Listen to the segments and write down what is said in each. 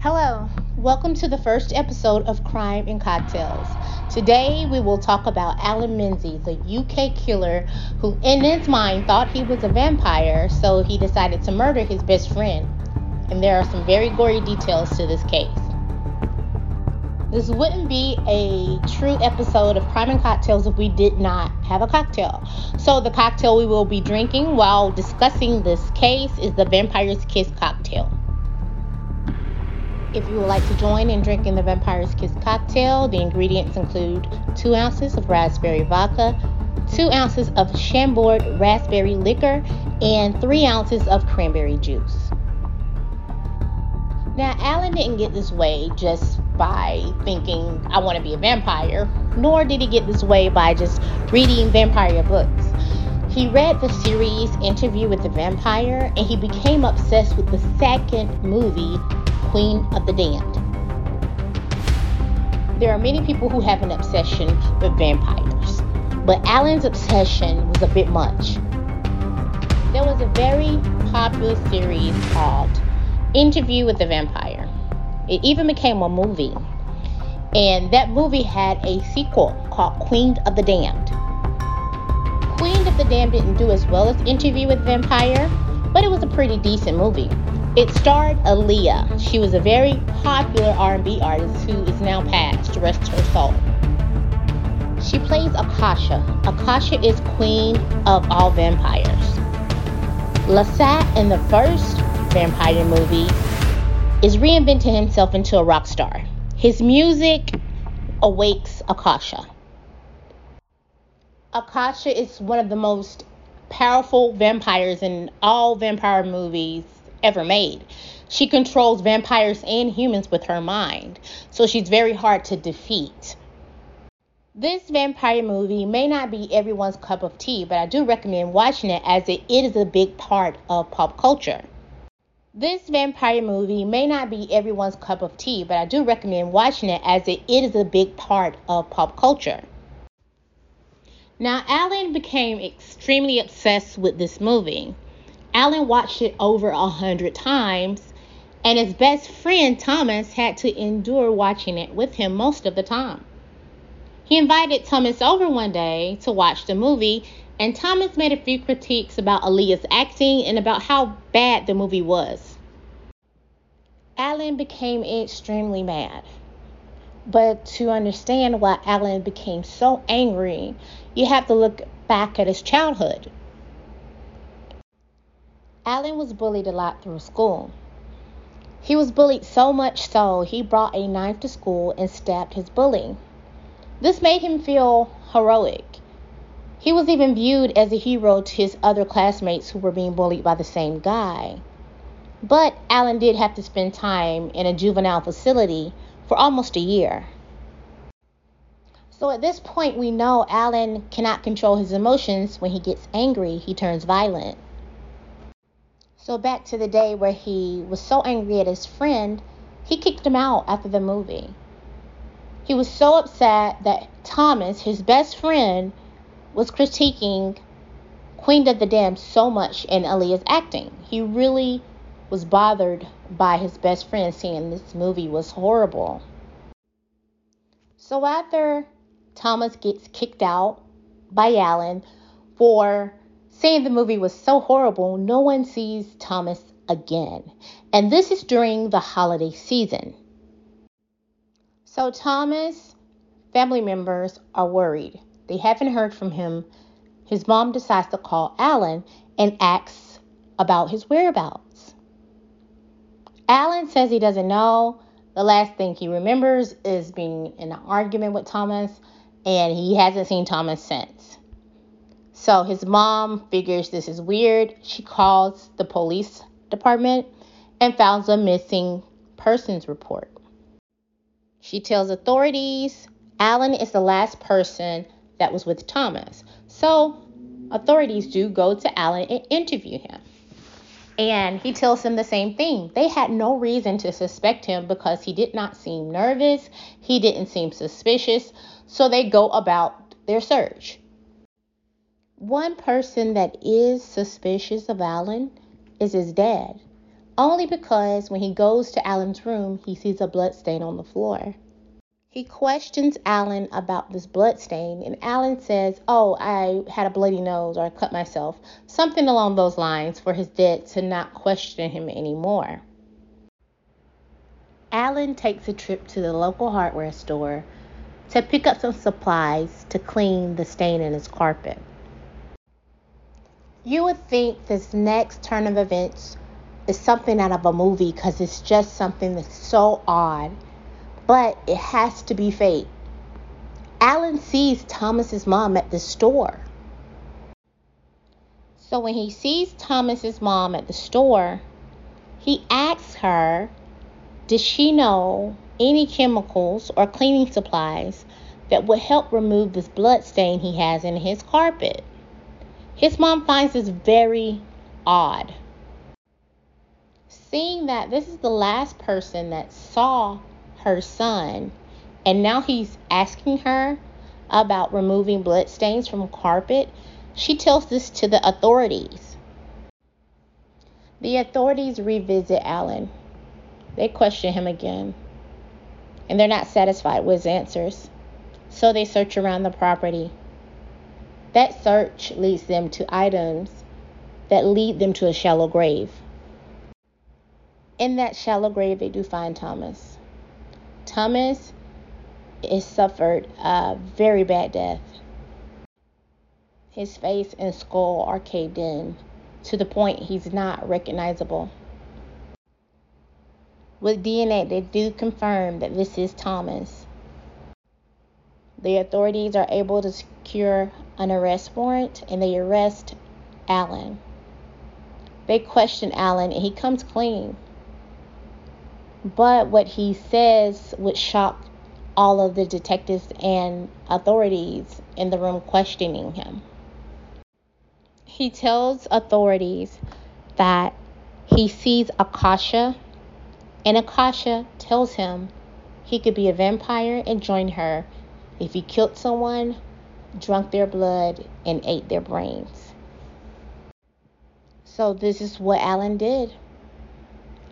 Hello, welcome to the first episode of Crime and Cocktails. Today we will talk about Allan Menzies, a UK killer who, in his mind, thought he was a vampire, so he decided to murder his best friend. And there are some very gory details to this case. This wouldn't be a true episode of Crime and Cocktails if we did not have a cocktail. So, the cocktail we will be drinking while discussing this case is the Vampire's Kiss cocktail. If you would like to join in drinking the Vampire's Kiss cocktail, the ingredients include 2 ounces of raspberry vodka, 2 ounces of Chambord raspberry liquor, and 3 ounces of cranberry juice. Now, Allan didn't get this way just by thinking, I want to be a vampire, nor did he get this way by just reading vampire books. He read the series Interview with the Vampire and he became obsessed with the second movie, Queen of the Damned. There are many people who have an obsession with vampires, but Allan's obsession was a bit much. There was a very popular series called Interview with the Vampire. It even became a movie. And that movie had a sequel called Queen of the Damned. Queen of the Damned didn't do as well as Interview with Vampire, but it was a pretty decent movie. It starred Aaliyah. She was a very popular R&B artist who is now passed, rest her soul. She plays Akasha. Akasha is queen of all vampires. Lestat in the first vampire movie is reinventing himself into a rock star. His music awakes Akasha. Akasha is one of the most powerful vampires in all vampire movies ever made. She controls vampires and humans with her mind, so she's very hard to defeat. This vampire movie may not be everyone's cup of tea, but I do recommend watching it as it is a big part of pop culture. This vampire movie may not be everyone's cup of tea, but I do recommend watching it as it is a big part of pop culture. Now, Allan became extremely obsessed with this movie. Allan watched it over a hundred times, and his best friend Thomas had to endure watching it with him most of the time. He invited Thomas over one day to watch the movie, and Thomas made a few critiques about Aaliyah's acting and about how bad the movie was. Allan became extremely mad. But to understand why Allan became so angry, you have to look back at his childhood. Allan was bullied a lot through school. He was bullied so much so he brought a knife to school and stabbed his bully. This made him feel heroic. He was even viewed as a hero to his other classmates who were being bullied by the same guy. But Allan did have to spend time in a juvenile facility for almost a year. So at this point, we know Allan cannot control his emotions. When he gets angry, he turns violent. So back to the day where he was so angry at his friend, he kicked him out after the movie. He was so upset that Thomas, his best friend, was critiquing Queen of the Damned so much in Aaliyah's acting. He really was bothered by his best friend saying this movie was horrible. So after Thomas gets kicked out by Allan for saying the movie was so horrible, no one sees Thomas again. And this is during the holiday season. So Thomas family members are worried. They haven't heard from him. His mom decides to call Allan and asks about his whereabouts. Allan says he doesn't know. The last thing he remembers is being in an argument with Thomas, and he hasn't seen Thomas since. So his mom figures this is weird. She calls the police department and files a missing persons report. She tells authorities Allan is the last person that was with Thomas. So authorities do go to Allan and interview him. And he tells them the same thing. They had no reason to suspect him because he did not seem nervous, he didn't seem suspicious. So they go about their search. One person that is suspicious of Allan is his dad. only because when he goes to Allan's room, he sees a blood stain on the floor. He questions Allan about this blood stain, and Allan says, Oh, I had a bloody nose or I cut myself, something along those lines for his dad to not question him anymore. Allan takes a trip to the local hardware store to pick up some supplies to clean the stain in his carpet. You would think this next turn of events is something out of a movie because it's just something that's so odd but it has to be fate. Allan sees Thomas's mom at the store. So when he sees Thomas's mom at the store, he asks her, does she know any chemicals or cleaning supplies that would help remove this blood stain he has in his carpet? His mom finds this very odd. Seeing that this is the last person that saw her son, and now he's asking her about removing blood stains from carpet, she tells this to the authorities. The authorities revisit Allan. They question him again, and they're not satisfied with his answers, so they search around the property. That search leads them to items that lead them to a shallow grave. In that shallow grave, they do find Thomas. Thomas has suffered a very bad death. His face and skull are caved in to the point he's not recognizable. With DNA, they do confirm that this is Thomas. The authorities are able to secure an arrest warrant and they arrest Allan. They question Allan and he comes clean. But what he says would shock all of the detectives and authorities in the room questioning him. He tells authorities that he sees Akasha, and Akasha tells him he could be a vampire and join her if he killed someone, drunk their blood, and ate their brains. So, this is what Allan did.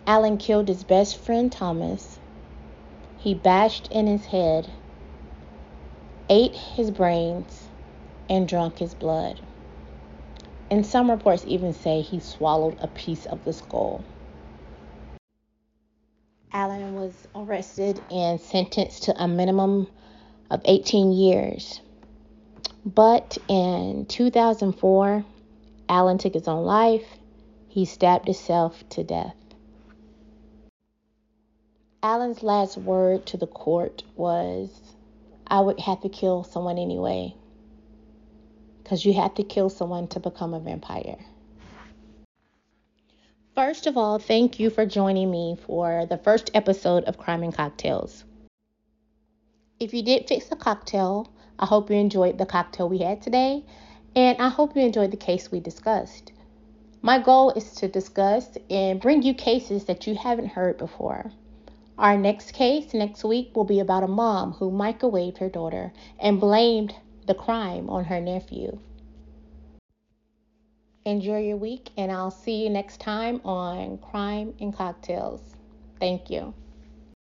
Allan killed his best friend Thomas. He bashed in his head, ate his brains, and drank his blood. And some reports even say he swallowed a piece of the skull. Allan was arrested and sentenced to a minimum of 18 years. But in 2004, Allan took his own life. He stabbed himself to death. Allan's last word to the court was, I would have to kill someone anyway. Because you have to kill someone to become a vampire. First of all, thank you for joining me for the first episode of Crime and Cocktails. If you did fix a cocktail, I hope you enjoyed the cocktail we had today, and I hope you enjoyed the case we discussed. My goal is to discuss and bring you cases that you haven't heard before. Our next case next week will be about a mom who microwaved her daughter and blamed the crime on her nephew. Enjoy your week, and I'll see you next time on Crime and Cocktails. Thank you.